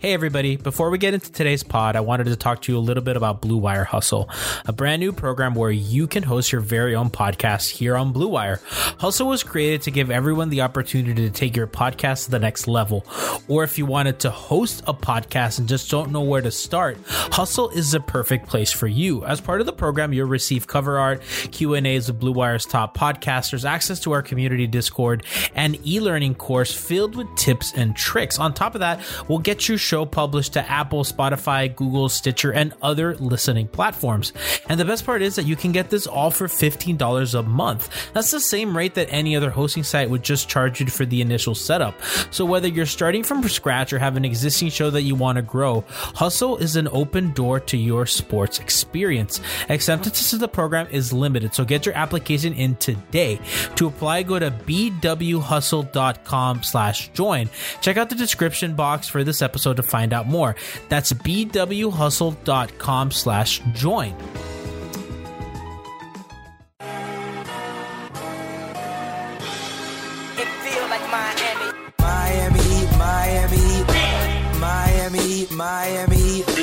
Hey, everybody. Before we get into today's pod, I wanted to talk to you a little bit about Blue Wire Hustle, a brand new program where you can host your very own podcast here on Blue Wire. Hustle was created to give everyone the opportunity to take your podcast to the next level. Or if you wanted to host a podcast and just don't know where to start, Hustle is the perfect place for you. As part of the program, you'll receive cover art, Q&As with Blue Wire's top podcasters, access to our community Discord, and e-learning course filled with tips and tricks. On top of that, we'll get you show published to Apple, Spotify, Google, Stitcher, and other listening platforms. And the best part is that you can get this all for $15 a month. That's the same rate that any other hosting site would just charge you for the initial setup. So whether you're starting from scratch or have an existing show that you want to grow, Hustle is an open door to your sports experience. Acceptance to the program is limited, so get your application in today. To apply, go to bwhustle.com slash join. Check out the description box for this episode to find out more. That's bwhustle.com slash join. It feel like Miami. Miami, Miami, Miami, Miami, Miami,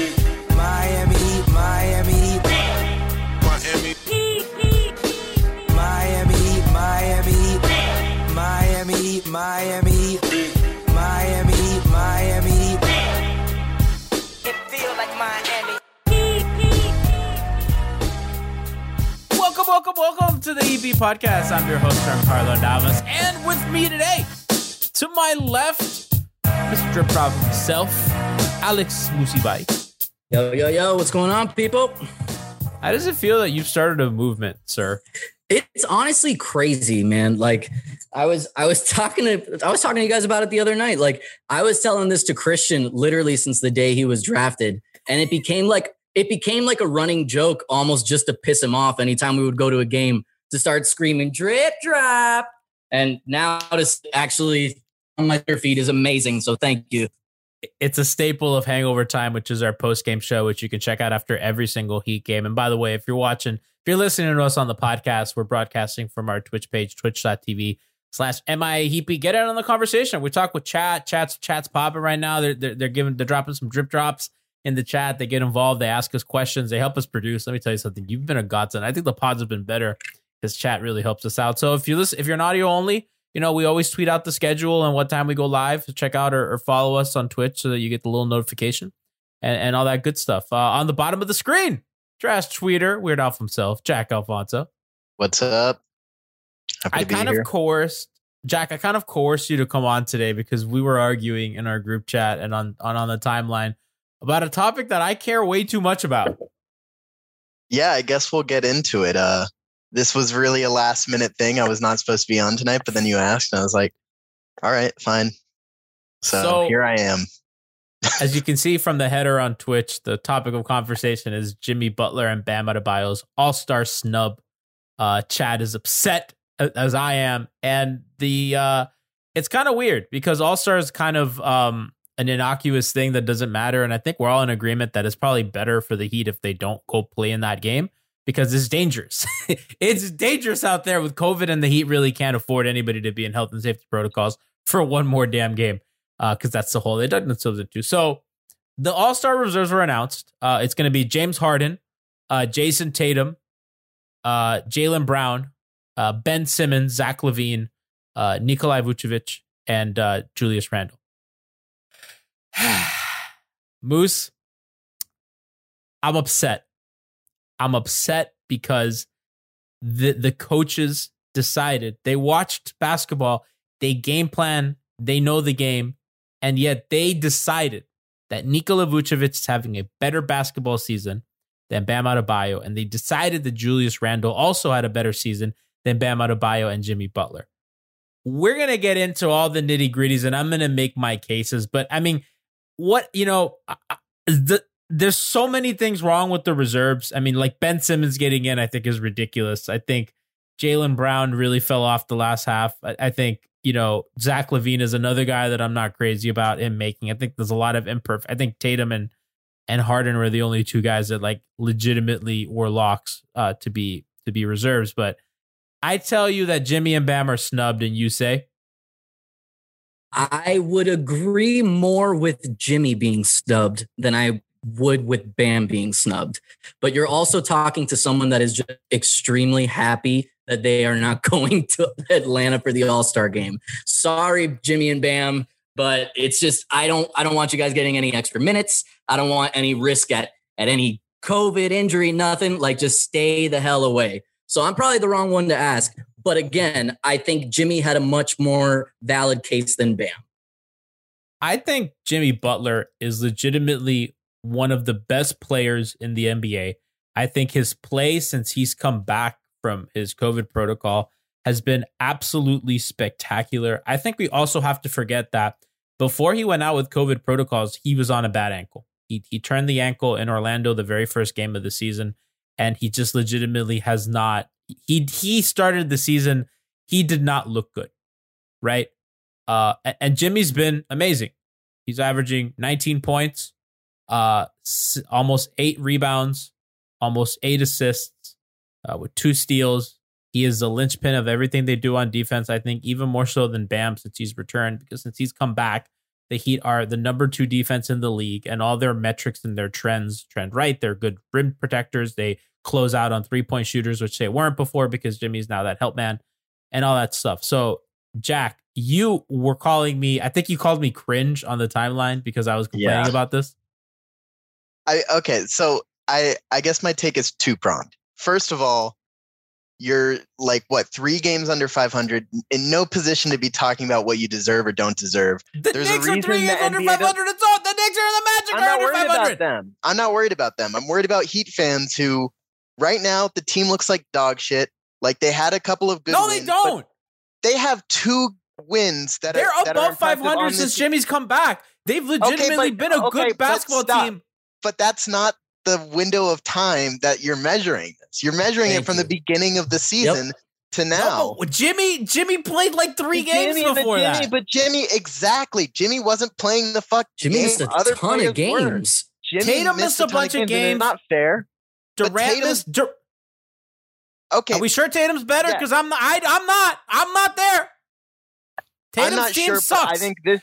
Welcome, welcome, to the EP podcast. I'm your host, Carlo Navas, and with me today, to my left, Mr. Drip Prop himself, Alex Musibay. Yo, yo, yo, what's going on, people? How does it feel that you've started a movement, sir? It's honestly crazy, man. Like I was I was talking to I was talking to you guys about it the other night. Like I was telling this to Christian literally since the day he was drafted. And it became like it became like a running joke almost just to piss him off anytime we would go to a game to start screaming drip drop. And now to actually on my feet is amazing. So thank you. It's a staple of Hangover Time, which is our post game show, which you can check out after every single Heat game. And by the way, if you're watching, if you're listening to us on the podcast, we're broadcasting from our Twitch page, twitch.tv slash MIA HeatBeat. Get in on the conversation. We talk with chat. Chat's chat's popping right now. They're, they're they're giving they're dropping some drip drops in the chat. They get involved. They ask us questions. They help us produce. Let me tell you something. You've been a godsend. I think the pods have been better because chat really helps us out. So if you listen, if you're an audio only, you know we always tweet out the schedule and what time we go live. So check out or, or follow us on Twitch so that you get the little notification and, and all that good stuff. Uh, on the bottom of the screen, trash tweeter, Weird Alpha himself, Jack Alfonso. What's up? I kind here. of coerced Jack. I kind of coerced you to come on today because we were arguing in our group chat and on on, on the timeline about a topic that I care way too much about. yeah, I guess we'll get into it. Uh, this was really a last minute thing. I was not supposed to be on tonight, but then you asked, and I was like, all right, fine. So, So- here I am. As you can see from the header on Twitch, the topic of conversation is Jimmy Butler and Bam Adebayo's All Star snub. Uh, Chad is upset as I am, and the uh, it's kind of weird because All Star is kind of um, an innocuous thing that doesn't matter, and I think we're all in agreement that it's probably better for the Heat if they don't go play in that game because it's dangerous. it's dangerous out there with COVID, and the Heat really can't afford anybody to be in health and safety protocols for one more damn game because uh, that's the hole they dug themselves into. So the All Star reserves were announced. Uh, it's going to be James Harden, uh, Jayson Tatum, uh, Jaylen Brown, uh, Ben Simmons, Zach LaVine, uh, Nikolai Vucevic, and Julius Randle. Moose, I'm upset. I'm upset because the the coaches decided they watched basketball, they game plan, they know the game, and yet they decided that Nikola Vucevic is having a better basketball season than Bam Adebayo, and they decided that Julius Randle also had a better season than Bam Adebayo and Jimmy Butler. We're gonna get into all the nitty gritties, and I'm gonna make my cases. But I mean, what you know, the there's so many things wrong with the reserves. I mean, like Ben Simmons getting in, I think is ridiculous. I think Jaylen Brown really fell off the last half. I, I, think, you know, Zach LaVine is another guy that I'm not crazy about him making. I think there's a lot of imperfect. I think Tatum and and Harden were the only two guys that like legitimately were locks uh, to be to be reserves. But I tell you that Jimmy and Bam are snubbed, and you say I would agree more with Jimmy being snubbed than I would with Bam being snubbed. But you're also talking to someone that is just extremely happy that they are not going to Atlanta for the All-Star game. Sorry, Jimmy and Bam, but it's just I don't I don't want you guys getting any extra minutes. I don't want any risk at at any COVID injury, nothing. Like just stay the hell away. So I'm probably the wrong one to ask. But again, I think Jimmy had a much more valid case than Bam. I think Jimmy Butler is legitimately one of the best players in the NBA. I think his play since he's come back from his COVID protocol has been absolutely spectacular. I think we also have to forget that before he went out with COVID protocols, he was on a bad ankle. He, he turned the ankle in Orlando the very first game of the season, and he just legitimately has not. He he started the season. He did not look good, right? Uh, and Jimmy's been amazing. He's averaging 19 points, uh, almost eight rebounds, almost eight assists, uh, with two steals. He is the linchpin of everything they do on defense. I think even more so than Bam since he's returned, because since he's come back, the Heat are the number two defense in the league, and all their metrics and their trends trend right. They're good rim protectors. They close out on three point shooters, which they weren't before because Jimmy's now that help man and all that stuff. So, Jack, you were calling me, I think you called me cringe on the timeline because I was complaining yeah. about this. I okay, so I I guess my take is two pronged. First of all, you're like what three games under 500 in no position to be talking about what you deserve or don't deserve. The There's Knicks a reason are three games under 500. It's all the Knicks are the Magic I'm not under worried 500. about them. I'm not worried about them. I'm worried about Heat fans who, right now, the team looks like dog shit. Like they had a couple of good. No, wins, they don't. They have two wins that they're are, that above 500 since Jimmy's come back. They've legitimately okay, but, been a okay, good basketball team but that's not the window of time that you're measuring this. You're measuring Thank it from you. the beginning of the season yep. to now. No, Jimmy Jimmy played like three games Jimmy, before Jimmy, that. But Jimmy, exactly. Jimmy wasn't playing the fuck. Jimmy game. missed a Other ton of games. Jimmy Tatum missed, missed a bunch of games. Not fair. Durant missed. Dur- okay. Are we sure Tatum's better? Because yeah. I'm not. I, am not. I'm not there. Tatum's I'm not team sure, sucks. I think this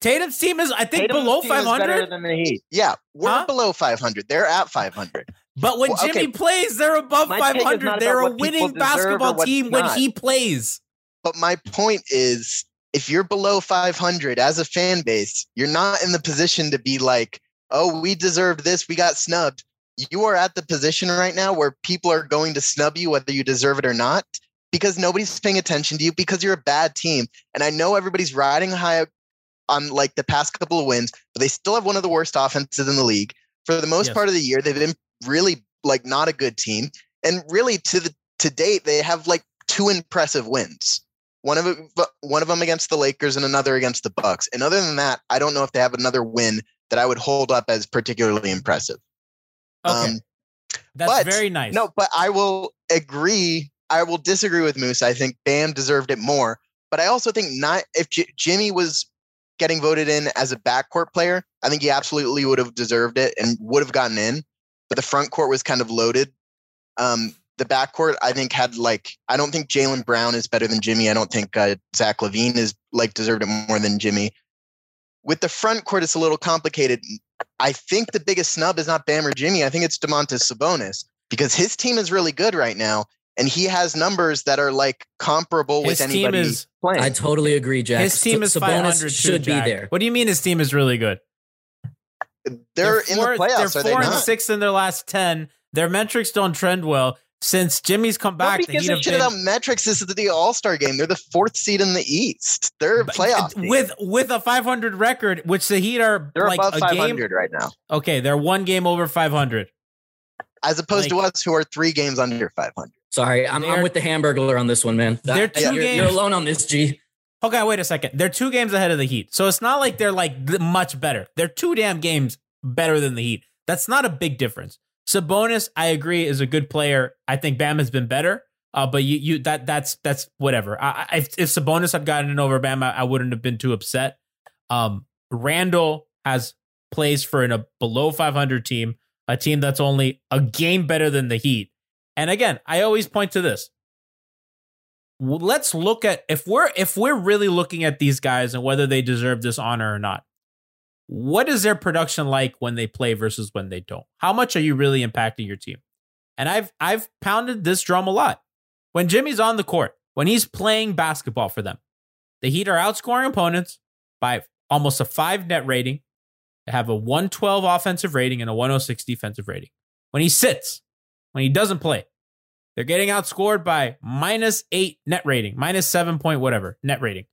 Tatum's team is, I think, Tatum's below 500. than the Heat. Yeah, we're huh? below 500. They're at 500. But when well, Jimmy okay. plays, they're above my 500. They're a winning basketball team when he plays. But my point is, if you're below 500 as a fan base, you're not in the position to be like, oh, we deserved this. We got snubbed. You are at the position right now where people are going to snub you, whether you deserve it or not because nobody's paying attention to you because you're a bad team. And I know everybody's riding high on like the past couple of wins, but they still have one of the worst offenses in the league. For the most yes. part of the year, they've been really like not a good team. And really to the to date, they have like two impressive wins. One of it, one of them against the Lakers and another against the Bucks. And other than that, I don't know if they have another win that I would hold up as particularly impressive. Okay, Um, that's but- very nice. No, but I will agree. I will disagree with Moose. I think Bam deserved it more. But I also think not if J- Jimmy was getting voted in as a backcourt player, I think he absolutely would have deserved it and would have gotten in. But the front court was kind of loaded. Um, the backcourt, I think, had like I don't think Jaylen Brown is better than Jimmy. I don't think uh, Zach LaVine is like deserved it more than Jimmy. With the front court, it's a little complicated. I think the biggest snub is not Bam or Jimmy. I think it's Domantas Sabonis because his team is really good right now, and he has numbers that are like comparable his with team anybody is playing. I totally agree, Jack. his team is Sabonis five hundred. should be there. What do you mean his team is really good? they're, in the playoffs, They're are they four and not? six in their last ten. Their metrics don't trend well since Jimmy's come Don't back. be the Heat have shit been- about metrics. This is the All Star game. They're the fourth seed in the East. They're a But- playoff team. with with a 500 record, which the Heat are They're like above a game. 500 right now, Okay, they're one game over 500. as opposed to us who are three games under 500. Sorry, I'm, I'm with the Hamburglar on this one, man. They're That- two you're, games- you're alone on this, G. Okay, wait a second. They're two games ahead of the Heat, so it's not like they're like much better. They're two damn games better than the Heat. That's not a big difference. Sabonis, I agree, is a good player. I think Bam has been better. Uh, but you, you that that's that's whatever. I, if, if Sabonis had gotten it over Bam, I, I wouldn't have been too upset. Um, Randle has plays for in a below 500 team, a team that's only a game better than the Heat. And again, I always point to this. Let's look at if we're if we're really looking at these guys and whether they deserve this honor or not. What is their production like when they play versus when they don't? How much are you really impacting your team? And I've I've pounded this drum a lot. When Jimmy's on the court, when he's playing basketball for them, the Heat are outscoring opponents by almost a five net rating. They have a 112 offensive rating and a 106 defensive rating. When he sits, when he doesn't play, they're getting outscored by minus eight net rating, minus seven point whatever net rating,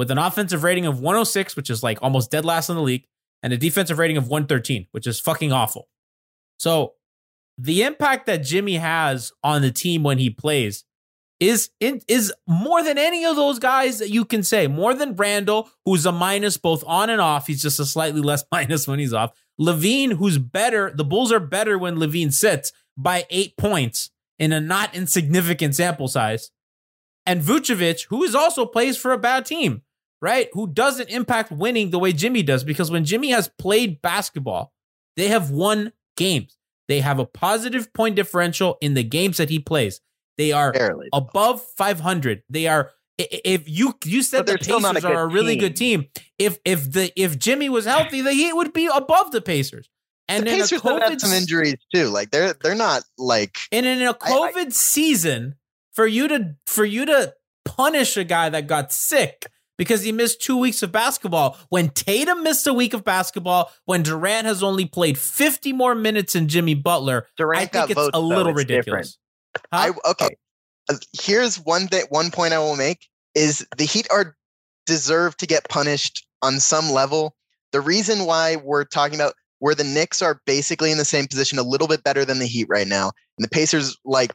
with an offensive rating of 106, which is like almost dead last in the league, and a defensive rating of 113, which is fucking awful. So the impact that Jimmy has on the team when he plays is in, is more than any of those guys that you can say. More than Randle, who's a minus both on and off. He's just a slightly less minus when he's off. LaVine, who's better. The Bulls are better when LaVine sits by eight points in a not insignificant sample size. And Vucevic, who is also plays for a bad team, right? Who doesn't impact winning the way Jimmy does. Because when Jimmy has played basketball, they have won games. They have a positive point differential in the games that he plays. They are Barely. above 500. They are i- i- if you you said the not a Pacers are a really team. good team. If if the if Jimmy was healthy, the Heat would be above the Pacers. And the in a Pacers have had COVID some injuries too. Like they're they're not like and in a COVID season, for you to for you to punish a guy that got sick because he missed two weeks of basketball, when Tatum missed a week of basketball, when Durant has only played 50 more minutes than Jimmy Butler, Durant I think it's votes, a little It's ridiculous. Huh? I okay. Uh, Here's one thing. One point I will make is the Heat are deserve to get punished on some level. The reason why we're talking about where the Knicks are basically in the same position, a little bit better than the Heat right now, and the Pacers like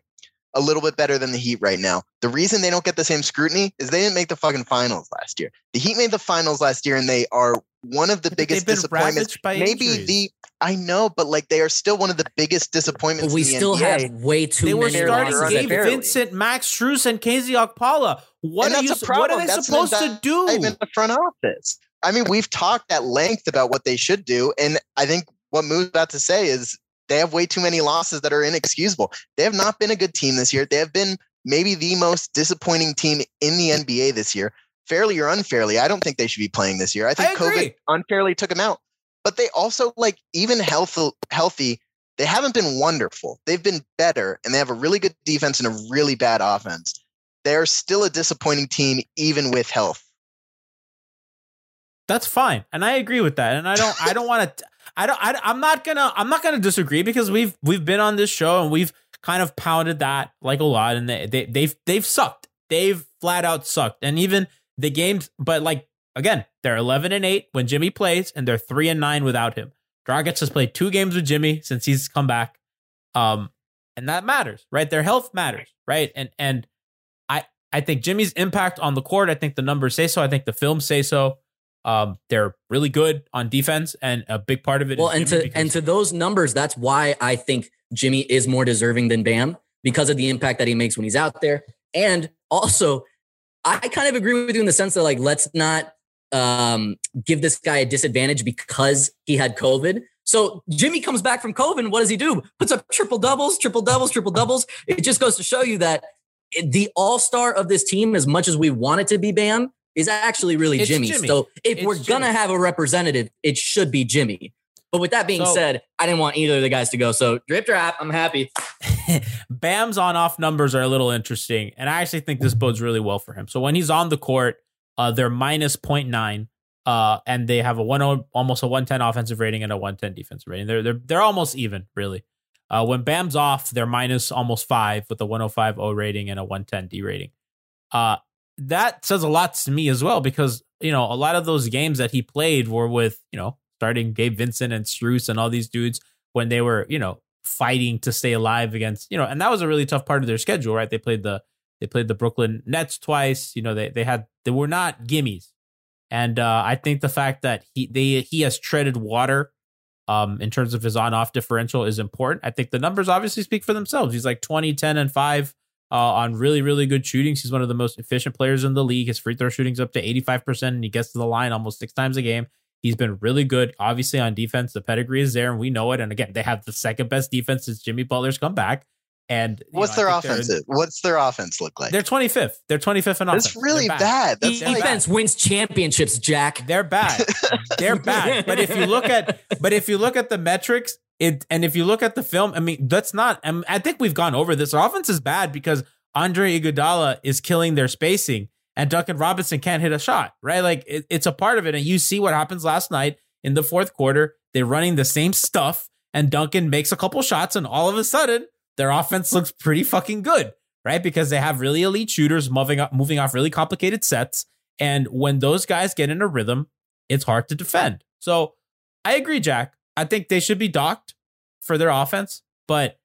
a little bit better than the Heat right now. The reason they don't get the same scrutiny is they didn't make the fucking finals last year. The Heat made the finals last year, and they are one of the But biggest been disappointments. by Maybe injuries. the I know, but like they are still one of the biggest disappointments. But we in the still NBA. have way too many. they were starting losses Gabe. Vincent, Max Strus, and KZ Okpala. What And are you? that's a What are they That's supposed to do? I'm in the front office. I mean, we've talked at length about what they should do, and I think what Moo's about to say is they have way too many losses that are inexcusable. They have not been a good team this year. They have been maybe the most disappointing team in the NBA this year, fairly or unfairly. I don't think they should be playing this year. I think I. COVID unfairly took them out, but they also like even health, healthy. They haven't been wonderful. They've been better, and they have a really good defense and a really bad offense. They are still a disappointing team, even with health. That's fine, and I agree with that. And I don't, I don't want to. I don't. I, I'm not gonna. I'm not gonna disagree because we've we've been on this show and we've kind of pounded that like a lot, and they, they they've they've sucked. They've flat out sucked, and even the games. But like again, they're 11 and eight when Jimmy plays, and they're three and nine without him. Dragic has played two games with Jimmy since he's come back, um, and that matters, right? Their health matters, right? And and I I think Jimmy's impact on the court. I think the numbers say so. I think the films say so. Um, they're really good on defense, and a big part of it. Well, is and Jimmy to and to those numbers, that's why I think Jimmy is more deserving than Bam because of the impact that he makes when he's out there. And also, I kind of agree with you in the sense that like let's not um, give this guy a disadvantage because he had COVID. So Jimmy comes back from COVID. And what does he do? Puts up triple doubles, triple doubles, triple doubles. It just goes to show you that the all star of this team, as much as we want it to be Bam, is actually really Jimmy. Jimmy. So if It's we're gonna have a representative, it should be Jimmy. But with that being So- said, I didn't want either of the guys to go. So drip drop, I'm happy. Bam's on off numbers are a little interesting, and I actually think this bodes really well for him. So when he's on the court, uh, they're minus 0.9, uh, and they have a one almost a 110 offensive rating and a 110 defensive rating. They're they're they're almost even, really. Uh, when Bam's off, they're minus almost five with a 105 O rating and a 110 D rating. Uh, that says a lot to me as well because you know a lot of those games that he played were with you know starting Gabe Vincent and Strus and all these dudes when they were you know fighting to stay alive against you know and that was a really tough part of their schedule right? They played the they played the Brooklyn Nets twice you know they they had they were not gimmies. And uh, I think the fact that he they he has treaded water um in terms of his on off differential is important. I think the numbers obviously speak for themselves. He's like 20 10 and 5 uh, on really really good shootings he's one of the most efficient players in the league his free throw shooting's up to 85% and he gets to the line almost six times a game He's been really good. Obviously, on defense, the pedigree is there, and we know it. And again, they have the second best defense since Jimmy Butler's come back. And What's know, their think they're- What's their offense look like? They're 25th. They're 25th in offense. That's really bad. That's They're like Defense wins championships, Jack. They're bad. They're bad. But if you look at, but if you look at the metrics, it and if you look at the film, I mean, that's not. I, I think we've gone over this. Our offense is bad because Andre Iguodala is killing their spacing, and Duncan Robinson can't hit a shot. Right? Like it, it's a part of it. And you see what happens last night in the fourth quarter. They're running the same stuff, and Duncan makes a couple shots, and all of a sudden, their offense looks pretty fucking good. Right? Because they have really elite shooters moving up, moving off really complicated sets. And when those guys get in a rhythm, it's hard to defend. So I agree, Jack. I think they should be docked for their offense. But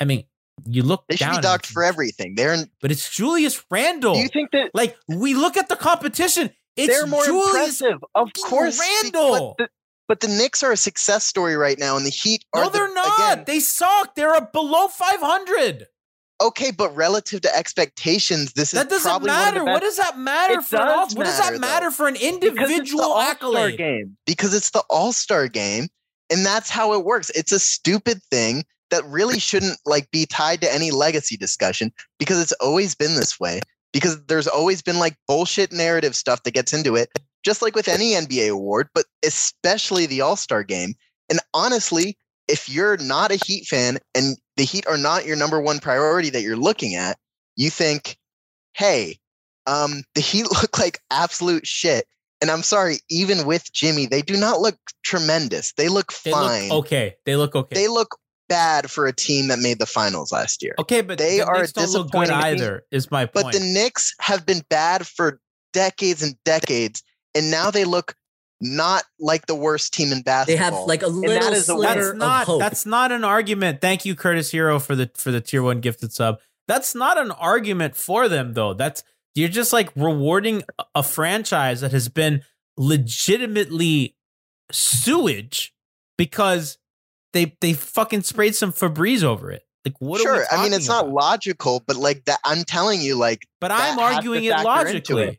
I mean, you look they should be docked for everything. They're in, But it's Julius Randle. Do you think that like we look at the competition, it's they're more Julius impressive? Of course, Randle. But the, but the Knicks are a success story right now, and the Heat are. No, they're not. Again, they suck. They're a below 500. okay, but relative to expectations, this is That doesn't probably one of matter. What does that matter It for an does all- What does that matter, matter though. for an because it's the individual All-Star accolade? game. because it's the All Star game, and that's how it works. It's a stupid thing that really shouldn't like be tied to any legacy discussion because it's always been this way. Because there's always been like bullshit narrative stuff that gets into it, just like with any NBA award, but especially the All Star game. And honestly, if you're not a Heat fan and the Heat are not your number one priority that you're looking at, you think, hey, um, the Heat look like absolute shit. And I'm sorry, even with Jimmy, they do not look tremendous. They look They fine. look okay. They look okay. They look bad for a team that made the finals last year. okay, but they the are Knicks don't look good disappointing either. Is my point. But the Knicks have been bad for decades and decades, and now they look not like the worst team in basketball. They have like a that little is a sliver that's of not hope. that's not an argument. Thank you, Curtis Hero, for the for the tier one gifted sub. That's not an argument for them though. That's you're just like rewarding a- a franchise that has been legitimately sewage because they they fucking sprayed some Febreze over it. Like what? Are we sure. I mean, it's not logical, but like that, I'm telling you, like, But that I'm arguing it logically. it.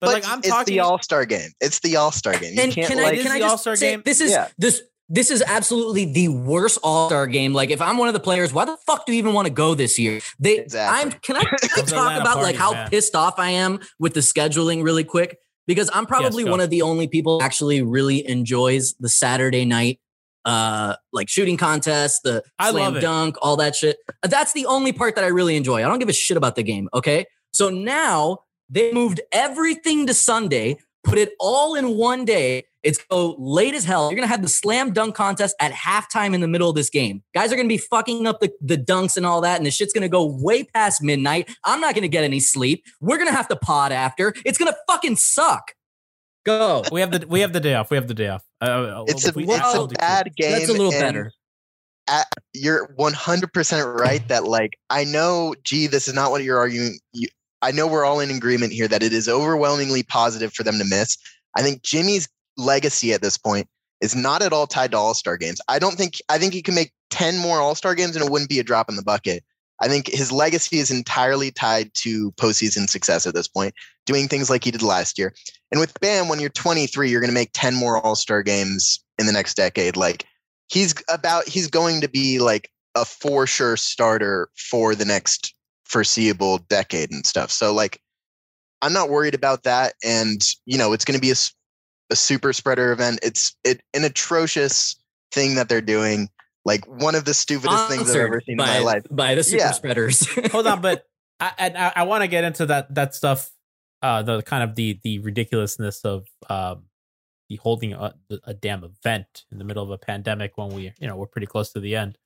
But, but, like I'm it's talking. the All Star game. It's the All Star game. You And can't can like. I can I just All-Star say game? this is Yeah. this this is absolutely the worst All Star game. Like if I'm one of the players, why the fuck do you even want to go this year? They Exactly. I'm can I, can I talk Atlanta about like how man. pissed off I am with the scheduling really quick because I'm probably go. one of the only people actually really enjoys the Saturday night uh like shooting contest, the I slam dunk, all that shit. That's the only part that I really enjoy. I don't give a shit about the game, okay? So now they moved everything to Sunday, put it all in one day. It's go late as hell. You're gonna have the slam dunk contest at halftime in the middle of this game. Guys are gonna be fucking up the, the dunks and all that, and the shit's gonna go way past midnight. I'm not gonna get any sleep. We're gonna have to pod after. It's gonna fucking suck. Go. we have the we have the day off. We have the day off. Uh, It's a, we- it's a bad game. That's a little and better. You're 100% right that, like, I know, gee, this is not what you're arguing. You, I know we're all in agreement here that it is overwhelmingly positive for them to miss. I think Jimmy's legacy at this point is not at all tied to All Star games. I don't think I think he can make ten more All Star games and it wouldn't be a drop in the bucket. I think his legacy is entirely tied to postseason success at this point, doing things like he did last year. And with Bam, when you're 23, you're going to make 10 more All Star games in the next decade. Like he's about, he's going to be like a for sure starter for the next foreseeable decade and stuff. So like, I'm not worried about that. And you know, it's going to be a, a super spreader event. It's it an atrocious thing that they're doing. Like one of the stupidest things I've ever seen by, in my life. by the super Yeah. spreaders. hold on, but I and I, I want to get into that that stuff, uh, the kind of the the ridiculousness of um, the holding a, a damn event in the middle of a pandemic when we you know we're pretty close to the end.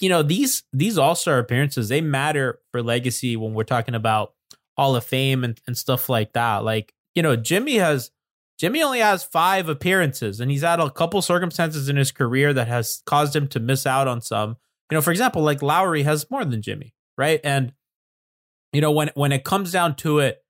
You know these these All Star appearances they matter for legacy when we're talking about Hall of Fame and, and stuff like that. Like you know Jimmy has Jimmy only has five appearances, and he's had a couple circumstances in his career that has caused him to miss out on some. You know, for example, like Lowry has more than Jimmy, right? And you know, when when it comes down to it,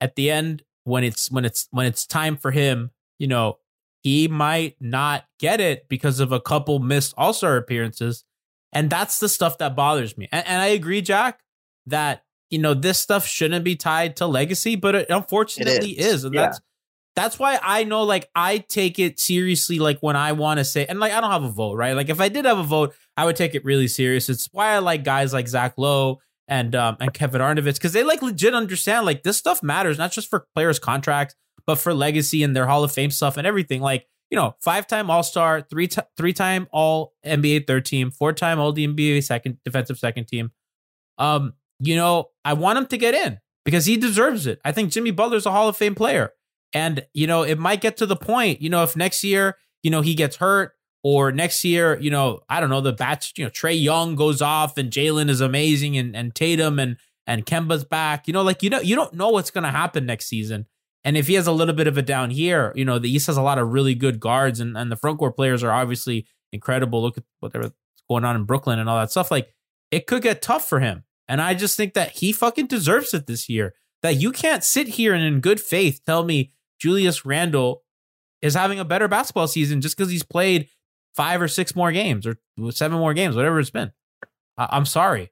at the end, when it's when it's when it's time for him, you know, he might not get it because of a couple missed All Star appearances, and that's the stuff that bothers me. And, and I agree, Jack, that you know this stuff shouldn't be tied to legacy, but it unfortunately is, is, and yeah. that's that's why I know like I take it seriously like when I want to say and like I don't have a vote, right? Like if I did have a vote, I would take it really serious. It's why I like guys like Zach Lowe and um and Kevin Arnovitz because they like legit understand like this stuff matters not just for players' contracts, but for legacy and their Hall of Fame stuff and everything. Like, you know, five time All Star, three t- three time All NBA third team, four time All NBA second defensive second team. Um, you know, I want him to get in because he deserves it. I think Jimmy Butler's a Hall of Fame player. And, you know, it might get to the point, you know, if next year, you know, he gets hurt or next year, you know, I don't know, the bats, you know, Trae Young goes off and Jalen is amazing and, and Tatum and, and Kemba's back, you know, like, you know, you don't know what's going to happen next season. And if he has a little bit of a down here, you know, the East has a lot of really good guards and, and the front court players are obviously incredible. Look at whatever's going on in Brooklyn and all that stuff. Like it could get tough for him. And I just think that he fucking deserves it this year. That you can't sit here and in good faith tell me Julius Randle is having a better basketball season just because he's played five or six more games or seven more games, whatever it's been. I- I'm sorry.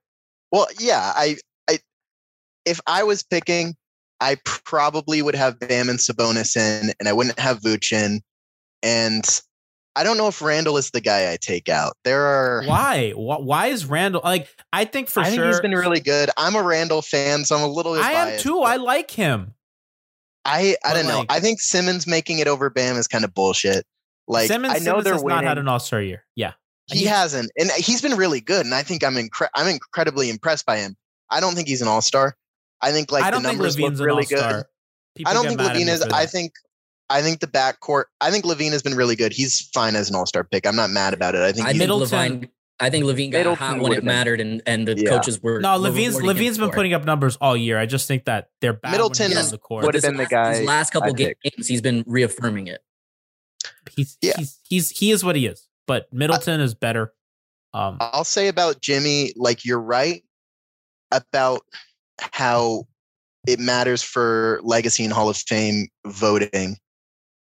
Well, yeah, I, I, if I was picking, I probably would have Bam and Sabonis in, and I wouldn't have Vooch in. And I don't know if Randle is the guy I take out. There are. Why? Why, is Randle like? I think for I think sure he's been really good. I'm a Randle fan, so I'm a little. I am too. I like him. I, I but, don't know. I think Simmons making it over Bam is kind of bullshit. Like Simmons, I know Simmons they're has winning. not had an All Star year. Yeah, he hasn't, and he's been really good. And I think I'm incre- I'm incredibly impressed by him. I don't think he's an all star. I think like I the numbers LaVine's look really good. People I don't think LaVine is. I think I think the backcourt. I think LaVine has been really good. He's fine as an all star pick. I'm not mad about it. I think I he's Middleton- LaVine. I think LaVine got Middleton hot when it mattered, and and the Yeah. coaches were no. LaVine's LaVine's been for putting up numbers all year. I just think that they're bad. Middleton when is- on the court. would have This been the guy. These last couple I'd pick. games, he's been reaffirming it. he's, Yeah. he's he's he is what he is. But Middleton is better. Um, I'll say about Jimmy, like you're right about how it matters for legacy and Hall of Fame voting.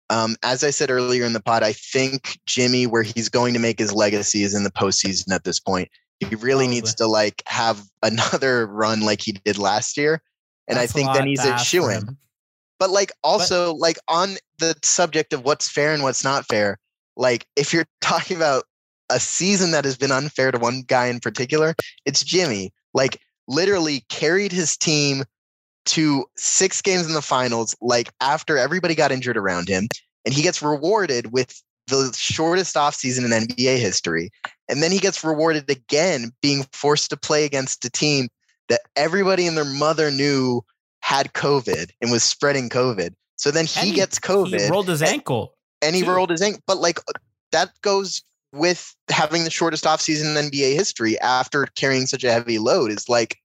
Um, as I said earlier in the pod, I think Jimmy, where he's going to make his legacy, is in the postseason at this point. He really needs to like have another run like he did last year, and that's I think then he's a shoe in. But like also like on the subject of what's fair and what's not fair, like if you're talking about a season that has been unfair to one guy in particular, it's Jimmy. Like literally carried his team to six games in the finals, like after everybody got injured around him, and he gets rewarded with the shortest offseason in NBA history. And then he gets rewarded again being forced to play against a team that everybody and their mother knew had COVID and was spreading COVID. So then he, And gets COVID He rolled his and- ankle. and he too. rolled his ankle. But like uh, that goes with having the shortest offseason in NBA history after carrying such a heavy load. Is like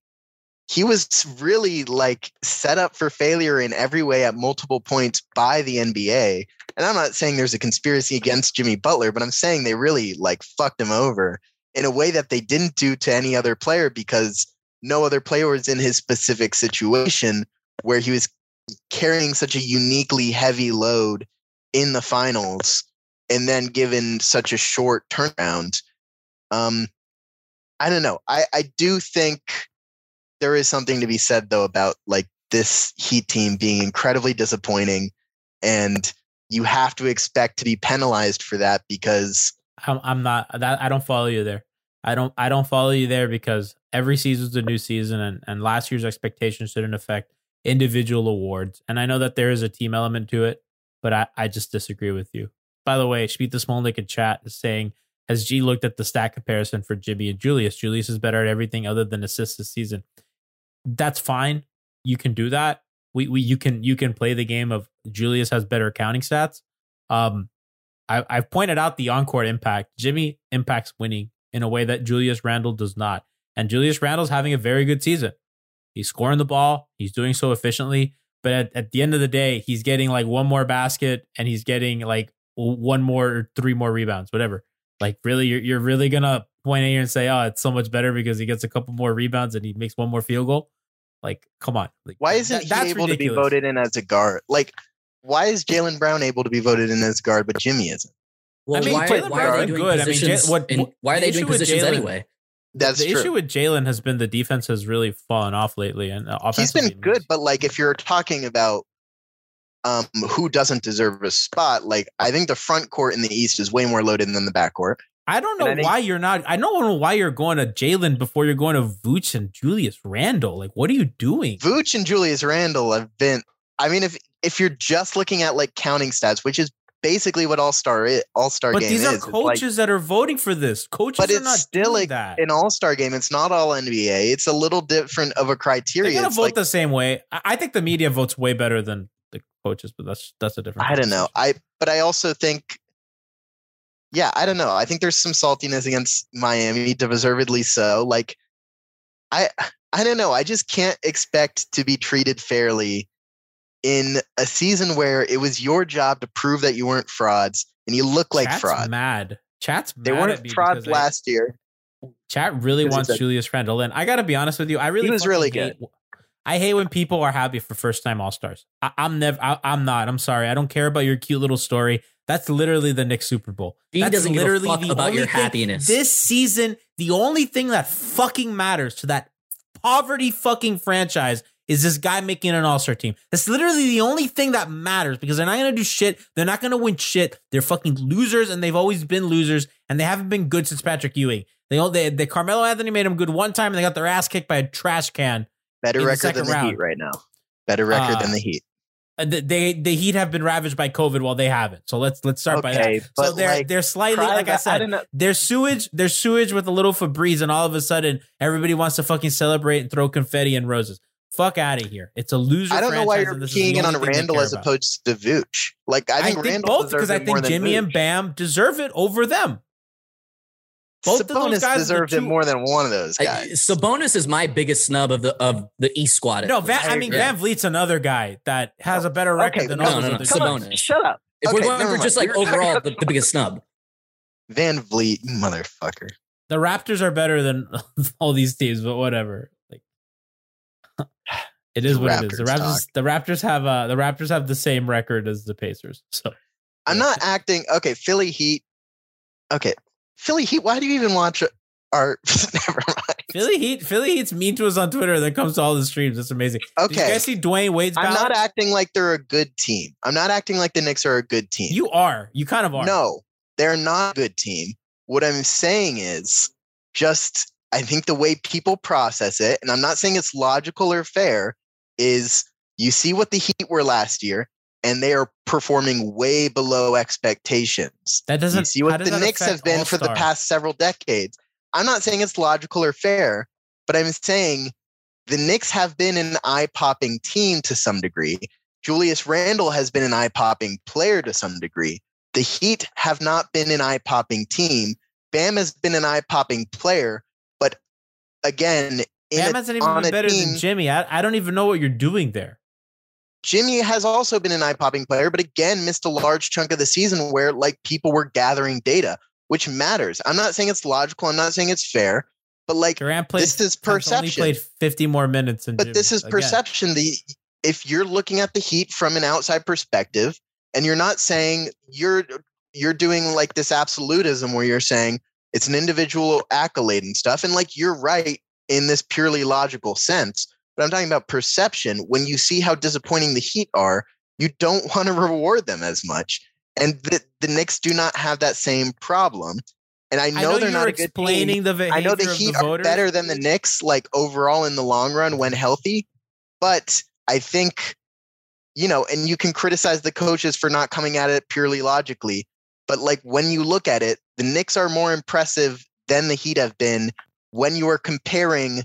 he was really like set up for failure in every way at multiple points by the NBA. And I'm not saying there's a conspiracy against Jimmy Butler, but I'm saying they really like fucked him over in a way that they didn't do to any other player because no other player was in his specific situation where he was carrying such a uniquely heavy load in the finals and then given such a short turnaround. Um, I don't know. I, I do think there is something to be said though about like this Heat team being incredibly disappointing, and you have to expect to be penalized for that because I'm, I'm not that I don't follow you there. I don't I don't follow you there because every season's a new season and, and last year's expectations shouldn't affect individual awards. And I know that there is a team element to it, but I, I just disagree with you. By the way, Shmita Smolnik in chat is saying, has G looked at the stat comparison for Jimmy and Julius? Julius is better at everything other than assists this season. That's fine. You can do that. We, we you can you can play the game of Julius has better counting stats. Um, I, I've pointed out the on-court impact. Jimmy impacts winning in a way that Julius Randle does not. And Julius Randle's having a very good season. He's scoring the ball. He's doing so efficiently. But at, at the end of the day, he's getting like one more basket and he's getting like one more or three more rebounds, whatever. Like really, you're, you're really going to point at here and say, oh, it's so much better because he gets a couple more rebounds and he makes one more field goal. Like, come on. Like, why isn't that- he able to be voted in as a guard? Like, why is Jaylen Brown able to be voted in as a guard, but Jimmy isn't? Well, I mean, why, Jalen why are they doing good. I mean, positions? J- what- and what- why are they issue doing positions Jalen- anyway? That's the true. issue with Jalen has been the defense has really fallen off lately, and uh, He's offensively, been good, but like if you're talking about um who doesn't deserve a spot, like I think the front court in the East is way more loaded than the back court. I don't know I think- why you're not. I don't know why you're going to Jalen before you're going to Vooch and Julius Randle. Like, what are you doing? Vooch and Julius Randle have been. I mean, if if you're just looking at like counting stats, which is basically what All Star All Star But game these is, are it's like- coaches that are voting for this. Coaches but are it's not still doing like that. an All Star game. It's not all NBA. It's a little different of a They're criteria. gonna It's vote like, the same way. I, I think the media votes way better than the coaches, but that's that's a different. I don't know. I but I also think yeah, I don't know. I think there's some saltiness against Miami, deservedly so. Like I I don't know. I just can't expect to be treated fairly in a season where it was your job to prove that you weren't frauds and you look like Chat's fraud. Mad. Chat's They mad weren't frauds I- last year. Chat really wants Julius Randle, and I got to be honest with you. I really was fucking really hate- I hate when people are happy for first time All Stars. I'm never. I, I'm not. I'm sorry. I don't care about your cute little story. That's literally the Knicks Super Bowl. He That's doesn't give a literally fuck about your thing- happiness. This season, the only thing that fucking matters to that poverty fucking franchise is this guy making an all star team. That's literally the only thing that matters because they're not going to do shit. They're not going to win shit. They're fucking losers and they've always been losers and they haven't been good since Patrick Ewing. They, all- they, they Carmelo Anthony made them good one time and they got their ass kicked by a trash can. Better record than the round. Heat right now. Better record Uh, than the Heat. Uh, the- They the Heat have been ravaged by COVID while they haven't. So let's let's start by Okay, that. So they're like, they're slightly like I said, know. there's sewage, there's sewage with a little Febreze, and all of a sudden everybody wants to fucking celebrate and throw confetti and roses. Fuck out of here! It's a loser. I don't know why you're keying in on only thing they Randle as opposed to Vooch. Like I I think, think, Randle both because I think Jimmy and Bam deserve it over them. Both of those guys are the deserved it more than one of those I, guys. Sabonis is my biggest snub of the of the East squad. No, Van, I mean Van Vliet's another guy that has a better record Okay, than no, all no, those no, other Sabonis. guys. Shut up. If we're going for mind. just like We were talking overall the, the biggest snub. Van Vliet, motherfucker. The Raptors are better than all these teams, but whatever. Like it is what it is. The Raptors Raptors the Raptors have uh the Raptors have the same record as the Pacers. So I'm not acting okay. Philly Heat. Okay, Philly Heat. Why do you even watch our? Never mind. Philly Heat Philly Heat's mean to us on Twitter then comes to all the streams. It's amazing. Okay. Did you guys see Dwyane Wade's I'm ballot? not acting like they're a good team. I'm not acting like the Knicks are a good team. You are. You kind of are. No, they're not a good team. What I'm saying is just I think the way people process it, and I'm not saying it's logical or fair, is you see what the Heat were last year, and they are performing way below expectations. That doesn't you see what the Knicks have been for the past several decades. I'm not saying it's logical or fair, but I'm saying the Knicks have been an eye popping team to some degree. Julius Randle has been an eye popping player to some degree. The Heat have not been an eye popping team. Bam has been an eye popping player, but again, Bam hasn't even been better team, than Jimmy. I, I don't even know what you're doing there. Jimmy has also been an eye popping player, but again, missed a large chunk of the season where like people were gathering data, which matters. I'm not saying it's logical. I'm not saying it's fair, but like Durant played this is has only played 50 more minutes than But Jimmy, this is again. perception. The if you're looking at the Heat from an outside perspective, and you're not saying you're you're doing like this absolutism where you're saying it's an individual accolade and stuff, and like you're right in this purely logical sense. But I'm talking about perception. When you see how disappointing the Heat are, you don't want to reward them as much. And the, the Knicks do not have that same problem. And I know, I know they're not a good team. explaining the I know the Heat the are better than the Knicks, like overall in the long run when healthy. But I think, you know, and you can criticize the coaches for not coming at it purely logically. But like when you look at it, the Knicks are more impressive than the Heat have been when you are comparing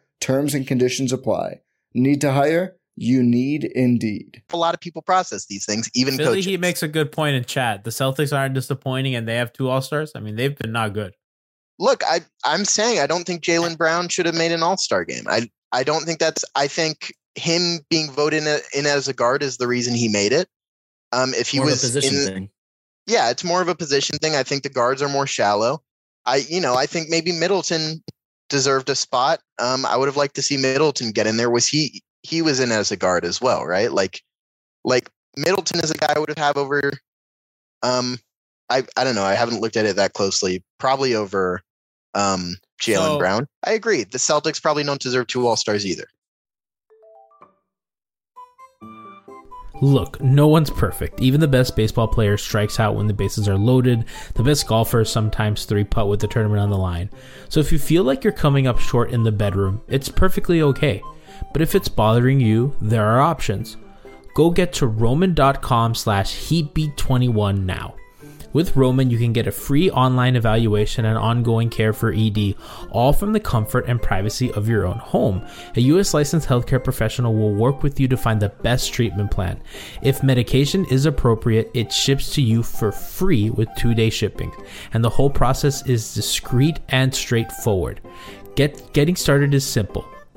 Terms and conditions apply. Need to hire? You need Indeed. a lot of people process these things, even Philly coaches. Heat makes a good point in chat. The Celtics aren't disappointing, and they have two All Stars. I mean, they've been not good. Look, I I'm saying I don't think Jaylen Brown should have made an All Star game. I I don't think that's. I think him being voted in, in as a guard is the reason he made it. Um, if he More of a was position in, thing. yeah, it's more of a position thing. I think the guards are more shallow. I, you know, I think maybe Middleton deserved a spot. Um, I would have liked to see Middleton get in there. Was he? He was in as a guard as well, right? Like, like Middleton is a guy I would have have over. Um, I I don't know. I haven't looked at it that closely. Probably over, um, Jaylen So- Brown. I agree. The Celtics probably don't deserve two All Stars either. Look, no one's perfect. Even the best baseball player strikes out when the bases are loaded. The best golfers sometimes three putt with the tournament on the line. So if you feel like you're coming up short in the bedroom, it's perfectly okay. But if it's bothering you, there are options. Go get to roman.com slash heatbeat21 now. With Roman, you can get a free online evaluation and ongoing care for ED, all from the comfort and privacy of your own home. A US licensed healthcare professional will work with you to find the best treatment plan. If medication is appropriate, it ships to you for free with two day shipping, and the whole process is discreet and straightforward. Get, getting started is simple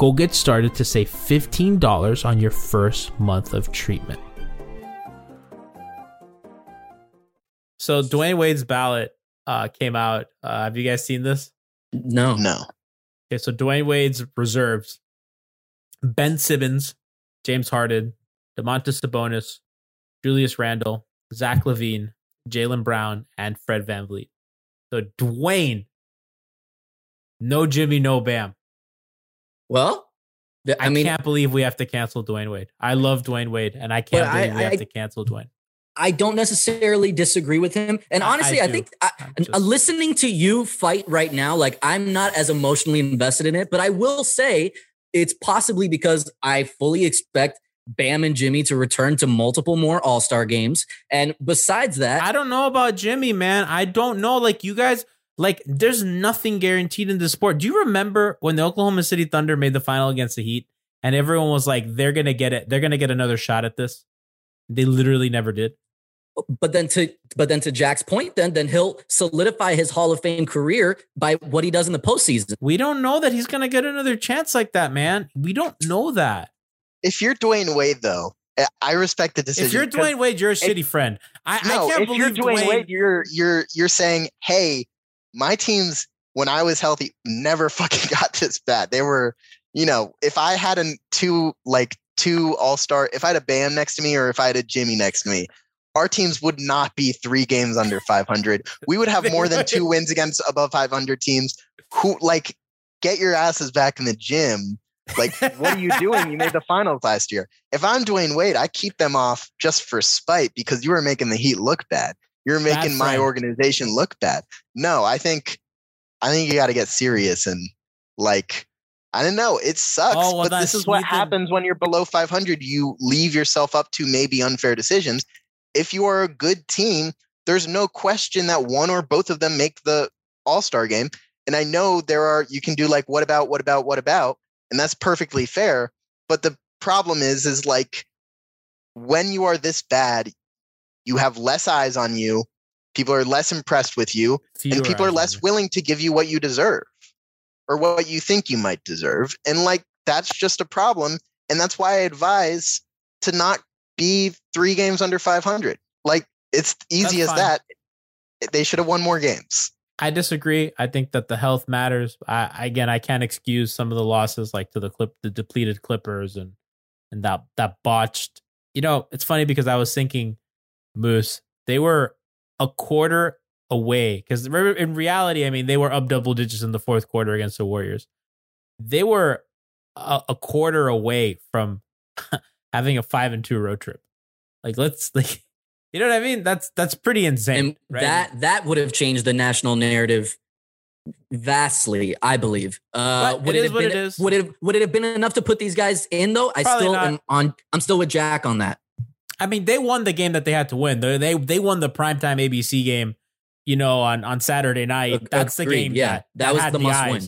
Go get started to save $15 on your first month of treatment. So Dwyane Wade's ballot uh, came out. Uh, have you guys seen this? No. No. Okay, so Dwyane Wade's reserves: Ben Simmons, James Harden, Domantas Sabonis, Julius Randle, Zach LaVine, Jaylen Brown, and Fred VanVleet. So Dwyane, no Jimmy, no Bam. Well, th- I, I mean, can't believe we have to cancel Dwyane Wade. I love Dwyane Wade, and I can't But I- believe we have I- to cancel Dwyane. I don't necessarily disagree with him. And honestly, I, think I, uh, just- listening to you fight right now, like I'm not as emotionally invested in it, but I will say it's possibly because I fully expect Bam and Jimmy to return to multiple more All Star games. And besides that, I don't know about Jimmy, man. I don't know. Like you guys, like there's nothing guaranteed in this sport. Do you remember when the Oklahoma City Thunder made the final against the Heat, and everyone was like, "They're gonna get it. They're gonna get another shot at this." They literally never did. but then to but then to Jack's point, then then he'll solidify his Hall of Fame career by what he does in the postseason. We don't know that he's gonna get another chance like that, man. We don't know that. If you're Dwyane Wade though, I- I respect the decision. If you're Dwyane Wade, you're a shitty friend. I, no, I can't if believe you're Dwyane, Dwyane. Wade, you're you're you're saying, hey, my teams when I was healthy never fucking got this bad. They were, you know, if I had a two like two all star, if I had a Bam next to me or if I had a Jimmy next to me, our teams would not be three games under 500. We would have more than two wins against above 500 teams. Who like get your asses back in the gym. Like, what are you doing? You made the finals last year. If I'm Dwyane Wade, I keep them off just for spite because you were making the Heat look bad. You're making That's my right. organization look bad. No, I think, I think you got to get serious and like, I don't know. It sucks, Oh, well, but this is what happens when you're below 500. You leave yourself up to maybe unfair decisions. If you are a good team, there's no question that one or both of them make the All Star game. And I know there are, you can do like, what about, what about, what about? And that's perfectly fair. But the problem is, is like when you are this bad, you have less eyes on you. People are less impressed with you, Fewer and people are less willing to give you what you deserve or what you think you might deserve. And like that's just a problem. And that's why I advise to not be three games under 500. Like it's easy as that. Eh, they should have won more games. I disagree. I think that the health matters. I again, I can't excuse some of the losses, like to the clip, the depleted Clippers, and and that that botched. You know, it's funny because I was thinking, Moose, they were a quarter away because in reality, I mean, they were up double digits in the fourth quarter against the Warriors. They were a, a quarter away from having a five and two road trip. Like, let's like, you know what I mean? That's that's pretty insane. and right? that that would have changed the national narrative vastly i believe uh would it it, is have what been it is. would it would it have been enough to put these guys in though i Probably still not. am on i'm still with jack on that I mean, they won the game that they had to win. They they, they won the primetime ABC game, you know, on, on Saturday night. That's the game. yeah. that, That was had the must eyes. win.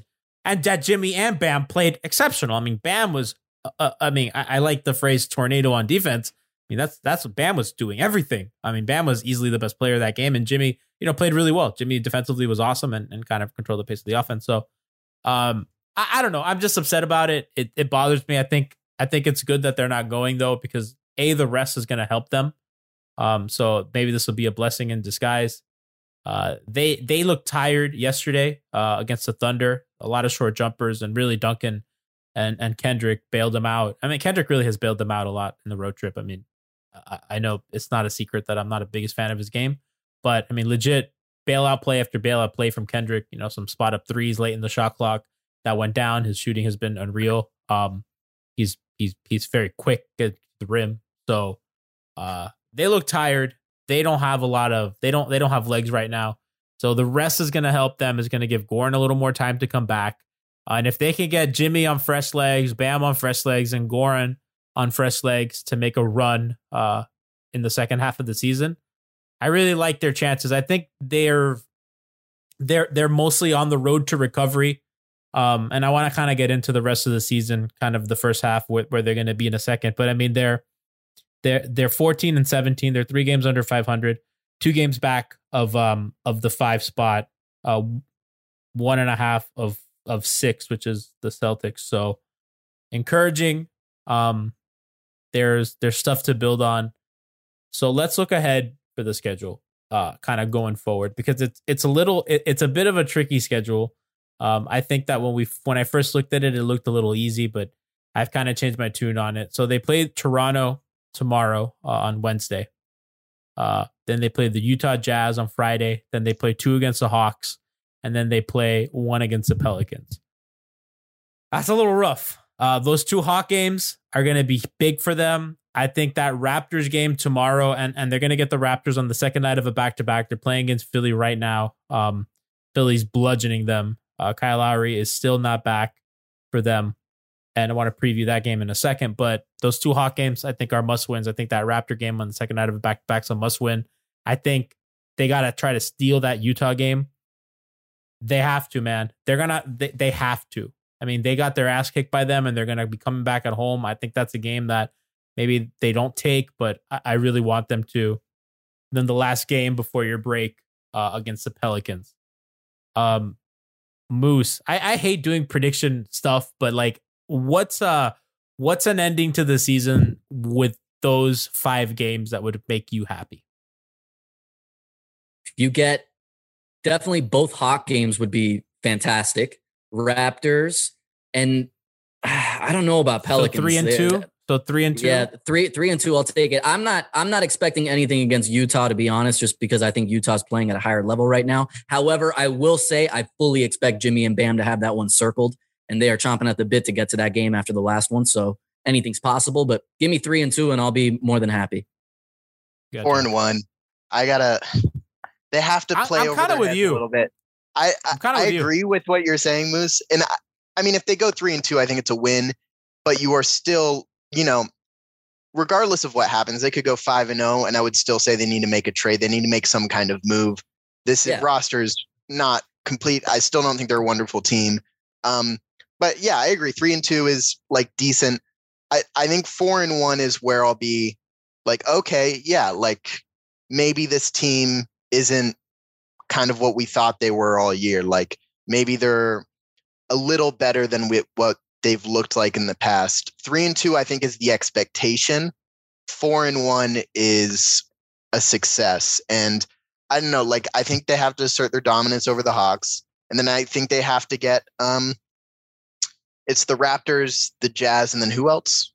And that Jimmy and Bam played exceptional. I mean, Bam was. Uh, uh, I mean, I, I like the phrase "tornado" on defense. I mean, that's that's what Bam was doing. Everything. I mean, Bam was easily the best player of that game, and Jimmy, you know, played really well. Jimmy defensively was awesome and, and kind of controlled the pace of the offense. So, um, I, I don't know. I'm just upset about it. It it bothers me. I think I think it's good that they're not going though because a the rest is going to help them. Um, so maybe this will be a blessing in disguise. Uh, they they looked tired yesterday uh, against the Thunder. A lot of short jumpers and really Duncan and and Kendrick bailed them out. I mean, Kendrick really has bailed them out a lot in the road trip. I mean, I, I know it's not a secret that I'm not a biggest fan of his game, but I mean, legit bailout play after bailout play from Kendrick. You know, some spot up threes late in the shot clock that went down. His shooting has been unreal. Um, he's he's he's very quick the rim. So, uh, they look tired. They don't have a lot of they don't they don't have legs right now. So the rest is going to help them. Is going to give Goran a little more time to come back. Uh, and if they can get Jimmy on fresh legs, Bam on fresh legs, and Goran on fresh legs to make a run uh, in the second half of the season, I really like their chances. I think they're they're they're mostly on the road to recovery. Um, and I want to kind of get into the rest of the season, kind of the first half where, where they're going to be in a second. But I mean, they're they're they're 14 and 17. They're three games under 500, two games back of um of the five spot, uh, one and a half of of six, which is the Celtics. So encouraging. Um, there's there's stuff to build on. So let's look ahead for the schedule, uh, kind of going forward because it's it's a little it, it's a bit of a tricky schedule. Um, I think that when we when I first looked at it, it looked a little easy, but I've kind of changed my tune on it. So they played Toronto tomorrow uh, on Wednesday. Uh, then they play the Utah Jazz on Friday. Then they play two against the Hawks, and then they play one against the Pelicans. That's a little rough. Uh, those two Hawk games are going to be big for them. I think that Raptors game tomorrow, and, and they're going to get the Raptors on the second night of a back to back. They're playing against Philly right now. Um, Philly's bludgeoning them. Uh, Kyle Lowry is still not back for them. And I want to preview that game in a second. But those two Hawk games, I think, are must wins. I think that Raptor game on the second night of a back to back is a must win. I think they got to try to steal that Utah game. They have to, man. They're going to, they, they have to. I mean, they got their ass kicked by them and they're going to be coming back at home. I think that's a game that maybe they don't take, but I, I really want them to. Then the last game before your break uh, against the Pelicans. Um, Moose, I, I hate doing prediction stuff, but like, what's uh, what's an ending to the season with those five games that would make you happy? You get definitely both Hawk games would be fantastic. Raptors and I don't know about Pelicans. So three and two. So three and two. Yeah, three three and two. I'll take it. I'm not I'm not expecting anything against Utah to be honest, just because I think Utah's playing at a higher level right now. However, I will say I fully expect Jimmy and Bam to have that one circled, and they are chomping at the bit to get to that game after the last one. So anything's possible. But give me three and two, and I'll be more than happy. Gotcha. Four and one. I gotta. They have to play I'm over kinda their with heads you. a little bit. I I, I'm kinda you. agree with what you're saying, Moose. And I, I mean, if they go three and two, I think it's a win. But you are still, you know, regardless of what happens, they could go five and zero, and I would still say they need to make a trade. They need to make some kind of move. This Yeah. roster is not complete. I still don't think they're a wonderful team. Um, but yeah, I agree. Three and two is like decent. I, I think four and one is where I'll be like, okay, yeah, like maybe this team isn't kind of what we thought they were all year. Like maybe they're a little better than we, what they've looked like in the past. Three and two, I think, is the expectation. Four and one is a success. And I don't know, like I think they have to assert their dominance over the Hawks. And then I think they have to get um it's the Raptors, the Jazz, and then who else?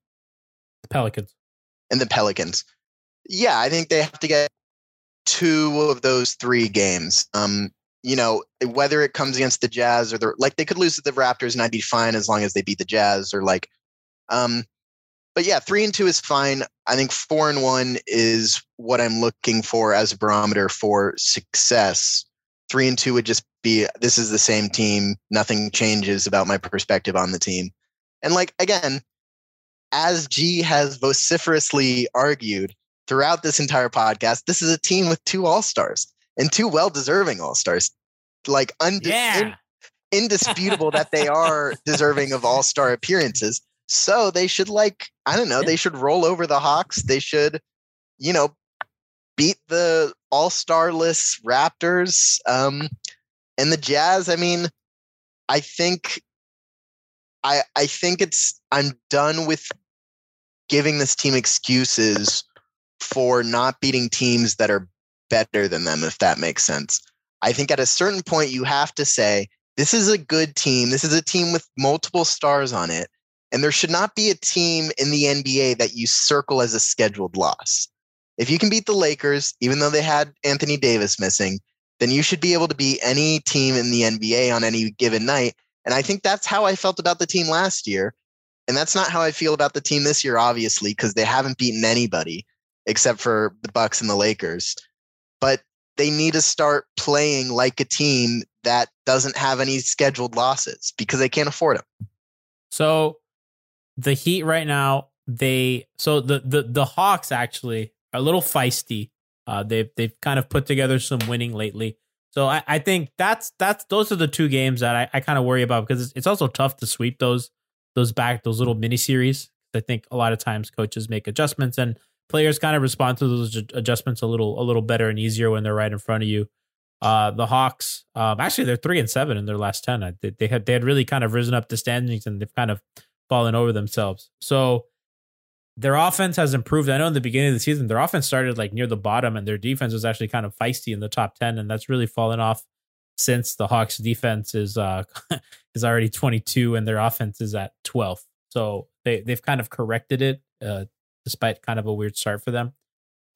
The Pelicans. and the Pelicans. Yeah, I think they have to get two of those three games. Um, you know, whether it comes against the Jazz or the like, they could lose to the Raptors and I'd be fine as long as they beat the Jazz or like, um, but yeah, three and two is fine. I think four and one is what I'm looking for as a barometer for success. Three and two would just be this is the same team. Nothing changes about my perspective on the team. And like again, as G has vociferously argued throughout this entire podcast, this is a team with two All Stars and two well deserving All Stars. Like unde- Yeah. in- indisputable that they are deserving of All Star appearances. So they should like I don't know. They should roll over the Hawks. They should, you know, beat the All Starless Raptors. Um, and the Jazz. I mean, I think I I think it's I'm done with giving this team excuses for not beating teams that are better than them, if that makes sense. I think at a certain point you have to say, this is a good team. This is a team with multiple stars on it. And there should not be a team in the NBA that you circle as a scheduled loss. If you can beat the Lakers, even though they had Anthony Davis missing, then you should be able to beat any team in the NBA on any given night. And I think that's how I felt about the team last year. And that's not how I feel about the team this year, obviously, because they haven't beaten anybody except for the Bucks and the Lakers. But they need to start playing like a team that doesn't have any scheduled losses because they can't afford them. So the Heat right now, they so the the the Hawks actually are a little feisty. Uh, they've they've kind of put together some winning lately. So I, I think that's that's those are the two games that I, I kind of worry about because it's, it's also tough to sweep those those back those little mini series. I think a lot of times coaches make adjustments and players kind of respond to those adjustments a little a little better and easier when they're right in front of you. Uh, the Hawks, um, actually, they're three and seven in their last ten. I- They, they had they had really kind of risen up the standings and they've kind of fallen over themselves. So their offense has improved. I know in the beginning of the season, their offense started like near the bottom, and their defense was actually kind of feisty in the top ten, and that's really fallen off since the Hawks' defense is uh is already twenty two and their offense is at twelfth. So they they've kind of corrected it, uh, despite kind of a weird start for them.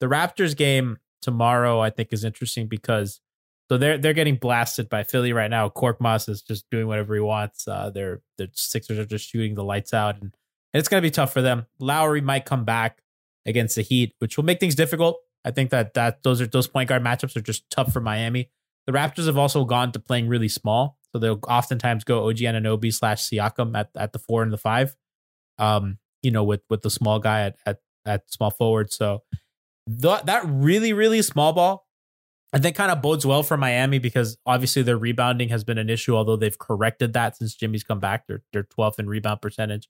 The Raptors game tomorrow, I think, is interesting because so they're they're getting blasted by Philly right now. Korkmaz is just doing whatever he wants. Uh, their the Sixers are just shooting the lights out, and, and it's gonna be tough for them. Lowry might come back against the Heat, which will make things difficult. I think that that those are those point guard matchups are just tough for Miami. The Raptors have also gone to playing really small, so they'll oftentimes go OG Anunoby slash Siakam at at the four and the five. Um, you know, with with the small guy at at, at small forward. So th- that really really small ball I think kind of bodes well for Miami because obviously their rebounding has been an issue, although they've corrected that since Jimmy's come back. They're they're 12th in rebound percentage.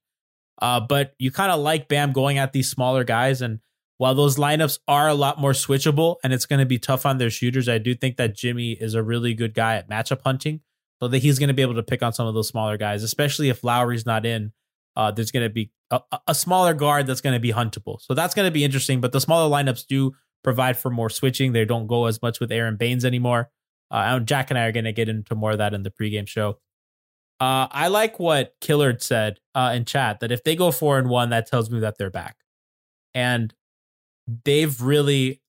Uh, but you kind of like Bam going at these smaller guys. And while those lineups are a lot more switchable and it's going to be tough on their shooters, I do think that Jimmy is a really good guy at matchup hunting. So that he's going to be able to pick on some of those smaller guys, especially if Lowry's not in. Uh, there's going to be a, a smaller guard that's going to be huntable. So that's going to be interesting. But the smaller lineups do provide for more switching. They don't go as much with Aron Baynes anymore. Uh, and Jack and I are going to get into more of that in the pregame show. Uh, I like what Killard said uh, in chat that if they go four and one, that tells me that they're back, and they've really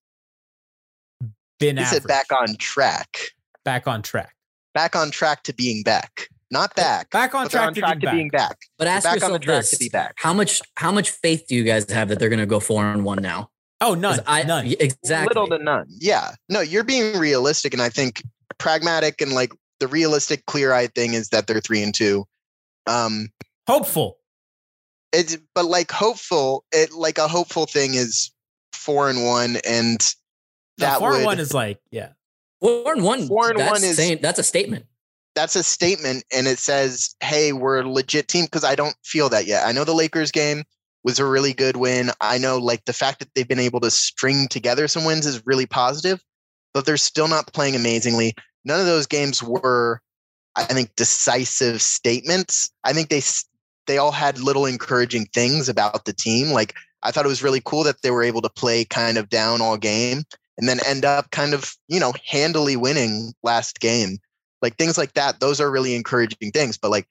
been back on track. back on track, Back on track to being back. Not back. back on but they're track, on to, track being to being back. But ask back on the yourself track this: to be back. How much how much faith do you guys have that they're going to go four and one now? Oh, none, 'Cause I, none. Exactly. Little to none. Yeah. No, you're being realistic, and I think pragmatic and like the realistic, clear-eyed thing is that they're three and two. Um, Hopeful. it's but like hopeful. It like a hopeful thing is four and one, and No, that four would and one is like, yeah, four and one. Four and that's one is- saying, that's a statement. That's a statement and it says, hey, we're a legit team because I don't feel that yet. I know the Lakers game was a really good win. I know like the fact that they've been able to string together some wins is really positive, but they're still not playing amazingly. None of those games were, I think, decisive statements. I think they they all had little encouraging things about the team. Like I thought it was really cool that they were able to play kind of down all game and then end up kind of, you know, handily winning last game like things like that those are really encouraging things but like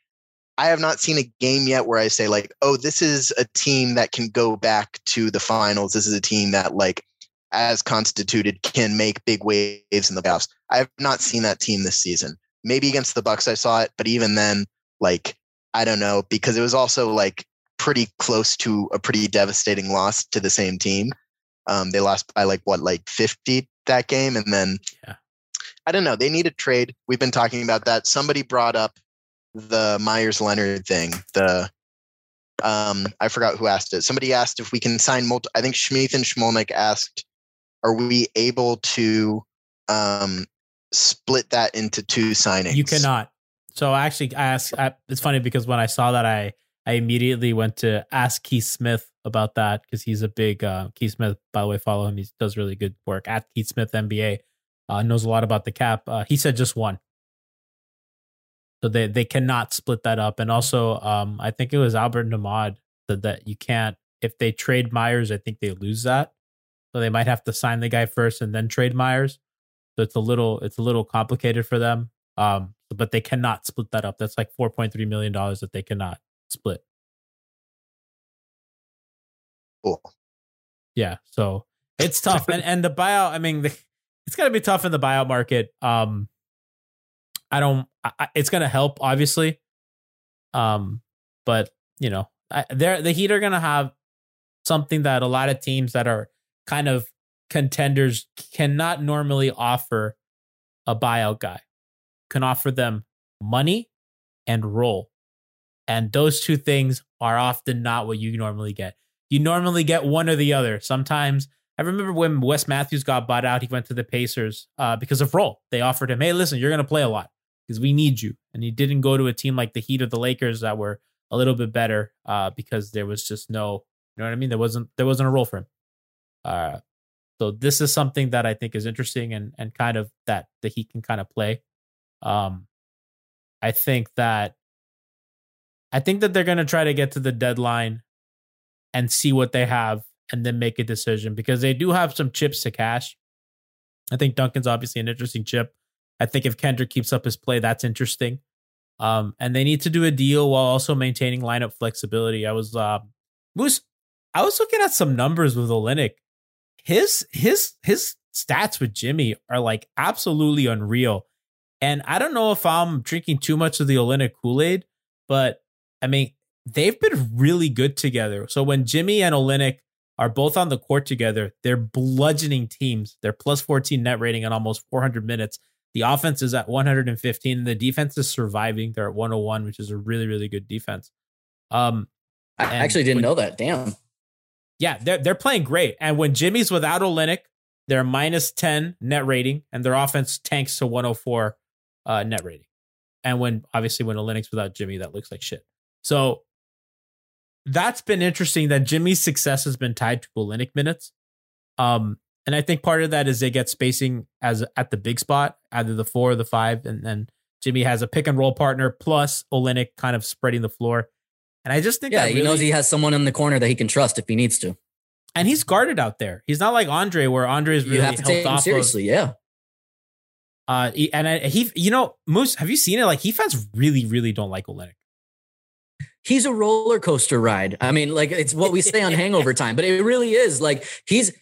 i have not seen a game yet where i say like oh this is a team that can go back to the finals. This is a team that like as constituted can make big waves in the playoffs. I have not seen that team this season. Maybe against the bucks i saw it but even then like i don't know because it was also like pretty close to a pretty devastating loss to the same team. Um, they lost by like what like 50 that game and then Yeah. I don't know. They need a trade. We've been talking about that. Somebody brought up the Meyers Leonard thing. The um, I forgot who asked it. Somebody asked if we can sign multi. I think Schmeeth and Schmolnik asked, "Are we able to um, split that into two signings?" you cannot. So I actually asked. I, it's funny because when I saw that, I I immediately went to ask Keith Smith about that because he's a big uh, Keith Smith. By the way, follow him. He does really good work at Keith Smith NBA. Uh, knows a lot about the cap. Uh, he said just one. So they they cannot split that up. And also, um, I think it was Albert Nahmad said that you can't if they trade Meyers. I think they lose that. So they might have to sign the guy first and then trade Meyers. So it's a little it's a little complicated for them. Um, but they cannot split that up. That's like four point three million dollars that they cannot split. Cool. Yeah, so it's tough, and and the buyout. I mean, the, it's gonna be tough in the buyout market. Um, I don't. I, it's gonna help, obviously. Um, but you know, I, they're the Heat are gonna have something that a lot of teams that are kind of contenders cannot normally offer a buyout guy. Can offer them money and role, and those two things are often not what you normally get you normally get one or the other. Sometimes I remember when Wes Matthews got bought out, he went to the Pacers uh, because of role. They offered him, "Hey, listen, you're going to play a lot because we need you," and he didn't go to a team like the Heat or the Lakers that were a little bit better uh, because there was just no, you know what I mean? There wasn't there wasn't a role for him. Uh, so this is something that I think is interesting and and kind of that the Heat can kind of play. Um, I think that I think that they're going to try to get to the deadline and see what they have and then make a decision because they do have some chips to cash. I think Duncan's obviously an interesting chip. I think if Kendrick keeps up his play, that's interesting. Um, and they need to do a deal while also maintaining lineup flexibility. I was uh, Moose, I was looking at some numbers with Olynyk. His his his stats with Jimmy are like absolutely unreal. And I don't know if I'm drinking too much of the Olynyk Kool-Aid, but I mean, they've been really good together. So when Jimmy and Olynyk are both on the court together, they're bludgeoning teams. They're plus 14 net rating on almost 400 minutes. The offense is at 115 and the defense is surviving. They're at 101, which is a really, really good defense. Um, I actually didn't when- know that. Damn. yeah, they're they're playing great. And when Jimmy's without Olynyk, they're minus 10 net rating, and their offense tanks to 104 uh, net rating. And when obviously when Olynyk's without Jimmy, that looks like shit. So that's been interesting that Jimmy's success has been tied to Olynyk minutes. Um, and I think part of that is they get spacing as at the big spot, either the four or the five, and then Jimmy has a pick and roll partner plus Olynyk kind of spreading the floor. And I just think Yeah, that he knows he has someone in the corner that he can trust if he needs to. and he's guarded out there. He's not like Andre, where Andre is really you have to helped take him off of- seriously. Yeah. Uh, and I, he, you know, Moose, have you seen it? Like, he fans really, really don't like Olynyk. He's a roller coaster ride. I mean, like it's what we say on Hangover Time, but it really is. Like he's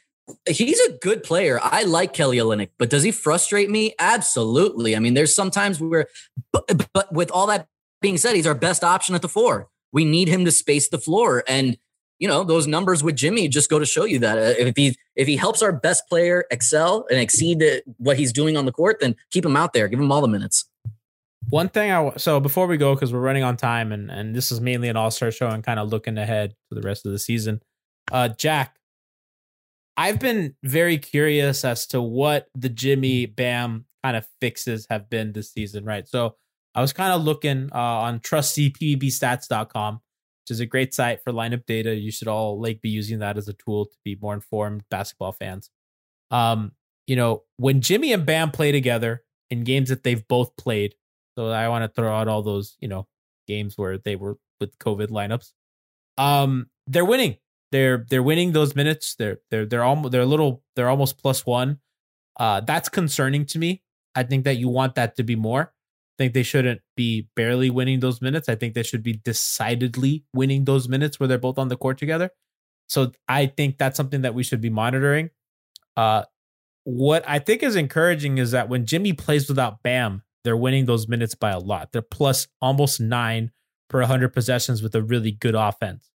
he's a good player. I like Kelly Olynyk, but does he frustrate me? Absolutely. I mean, there's sometimes where, but, but with all that being said, he's our best option at the four. We need him to space the floor, and you know those numbers with Jimmy just go to show you that uh, if he if he helps our best player excel and exceed what he's doing on the court, then keep him out there, give him all the minutes. One thing I so before we go because we're running on time and and this is mainly an All Star show and kind of looking ahead to the rest of the season. Uh, Jack, I've been very curious as to what the Jimmy Bam kind of fixes have been this season, right? So I was kind of looking uh, on trustypbbstats.com, which is a great site for lineup data. You should all like be using that as a tool to be more informed basketball fans. Um, you know, when Jimmy and Bam play together in games that they've both played, so I want to throw out all those, you know, games where they were with COVID lineups. Um, they're winning. They're they're winning those minutes. They're they're they're almost they're a little they're almost plus one. Uh, that's concerning to me. I think that you want that to be more. I think they shouldn't be barely winning those minutes. I think they should be decidedly winning those minutes where they're both on the court together. So I think that's something that we should be monitoring. Uh, what I think is encouraging is that when Jimmy plays without Bam, they're winning those minutes by a lot. They're plus almost nine per 100 possessions with a really good offense.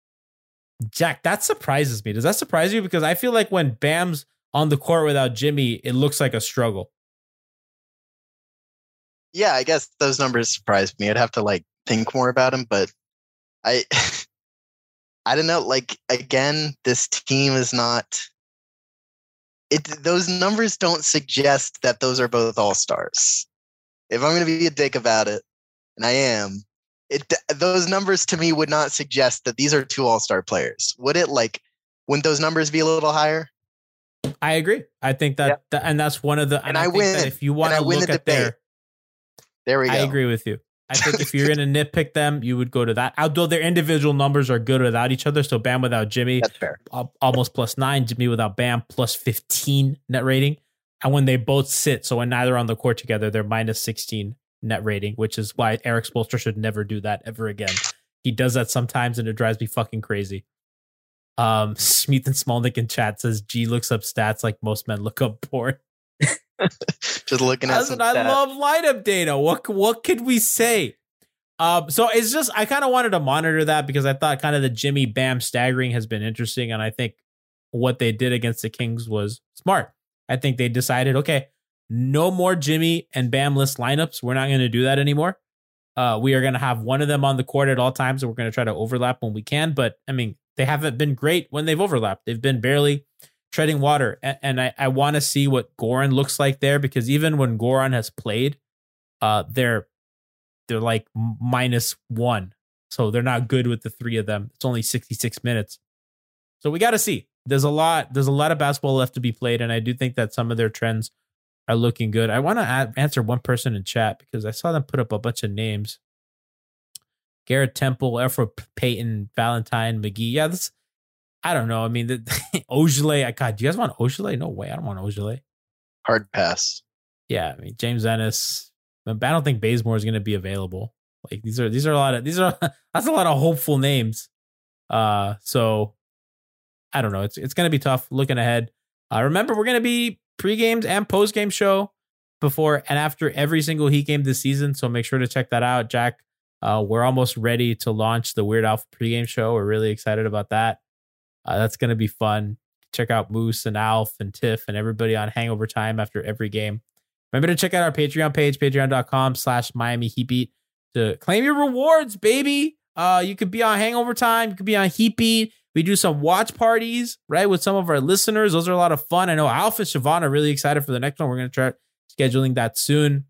Jack, that surprises me. Does that surprise you? Because I feel like when Bam's on the court without Jimmy, it looks like a struggle. Yeah, I guess those numbers surprised me. I'd have to like think more about them, but I I don't know. Like again, this team is not. It those numbers don't suggest that those are both all stars. If I'm going to be a dick about it, and I am, it those numbers to me would not suggest that these are two all star players. Would it? Like, wouldn't those numbers be a little higher? I agree. I think that, Yeah. that and that's one of the And I think that win. if you want to look the at. There we go. I agree with you. I think if you're gonna nitpick them, you would go to that. Although their individual numbers are good without each other. So Bam without Jimmy, That's fair. almost plus nine. Jimmy without Bam, plus 15 net rating. And when they both sit, so when neither on the court together, they're minus 16 net rating, which is why Erik Spoelstra should never do that ever again. He does that sometimes and it drives me fucking crazy. Um, Smith and Smolnick in chat says G looks up stats like most men look up porn. Just looking at Listen, I love lineup data. What what could we say? Um, so it's just I kind of wanted to monitor that because I thought kind of the Jimmy Bam staggering has been interesting, and I think what they did against the Kings was smart. I think they decided, okay, no more Jimmy and Bam list lineups. We're not going to do that anymore. Uh, we are going to have one of them on the court at all times, and we're going to try to overlap when we can. But I mean, they haven't been great when they've overlapped. They've been barely treading water. And, and I, I want to see what Goran looks like there because even when Goran has played, uh, they're they're like minus one, so they're not good with the three of them. It's only sixty six minutes, so we got to see. There's a lot. There's a lot of basketball left to be played, and I do think that some of their trends are looking good. I want to answer one person in chat because I saw them put up a bunch of names. Garrett Temple, Elfrid Payton, Valentine, McGee. Yeah, this I don't know. I mean, the, Ogilvy. I God, do you guys want Ogilvy? No way. I don't want Ogilvy. Hard pass. Yeah, I mean James Ennis. I don't think Bazemore is going to be available. Like these are these are a lot of these are that's a lot of hopeful names. Uh, so I don't know. It's it's going to be tough looking ahead. Uh, remember, we're going to be pre games and post game show before and after every single Heat game this season. So make sure to check that out, Jack. Uh, we're almost ready to launch the Weird Alpha pregame show. We're really excited about that. Uh, that's going to be fun. Check out Moose and Alf and Tiff and everybody on Hangover Time after every game. Remember to check out our Patreon page, patreon.com slash Miami Heat Beat to claim your rewards, baby. Uh, you could be on Hangover Time. You could be on Heat Beat. We do some watch parties, right, with some of our listeners. Those are a lot of fun. I know and Siobhan are really excited for the next one. We're going to try scheduling that soon.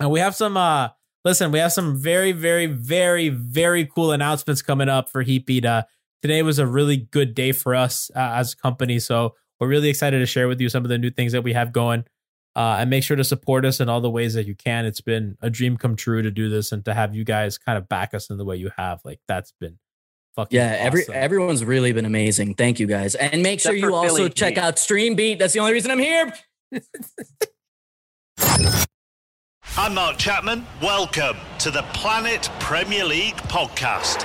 And we have some, uh, listen, we have some very, very, very, very cool announcements coming up for Heat Beat. Uh, today was a really good day for us uh, as a company. So we're really excited to share with you some of the new things that we have going. Uh, and make sure to support us in all the ways that you can. It's been a dream come true to do this and to have you guys kind of back us in the way you have. Like that's been fucking Yeah, every everyone's really been amazing. Thank you guys, and make sure you also Philly check G. out Stream Beat. That's the only reason I'm here. I'm Mark Chapman. Welcome to the Planet Premier League podcast.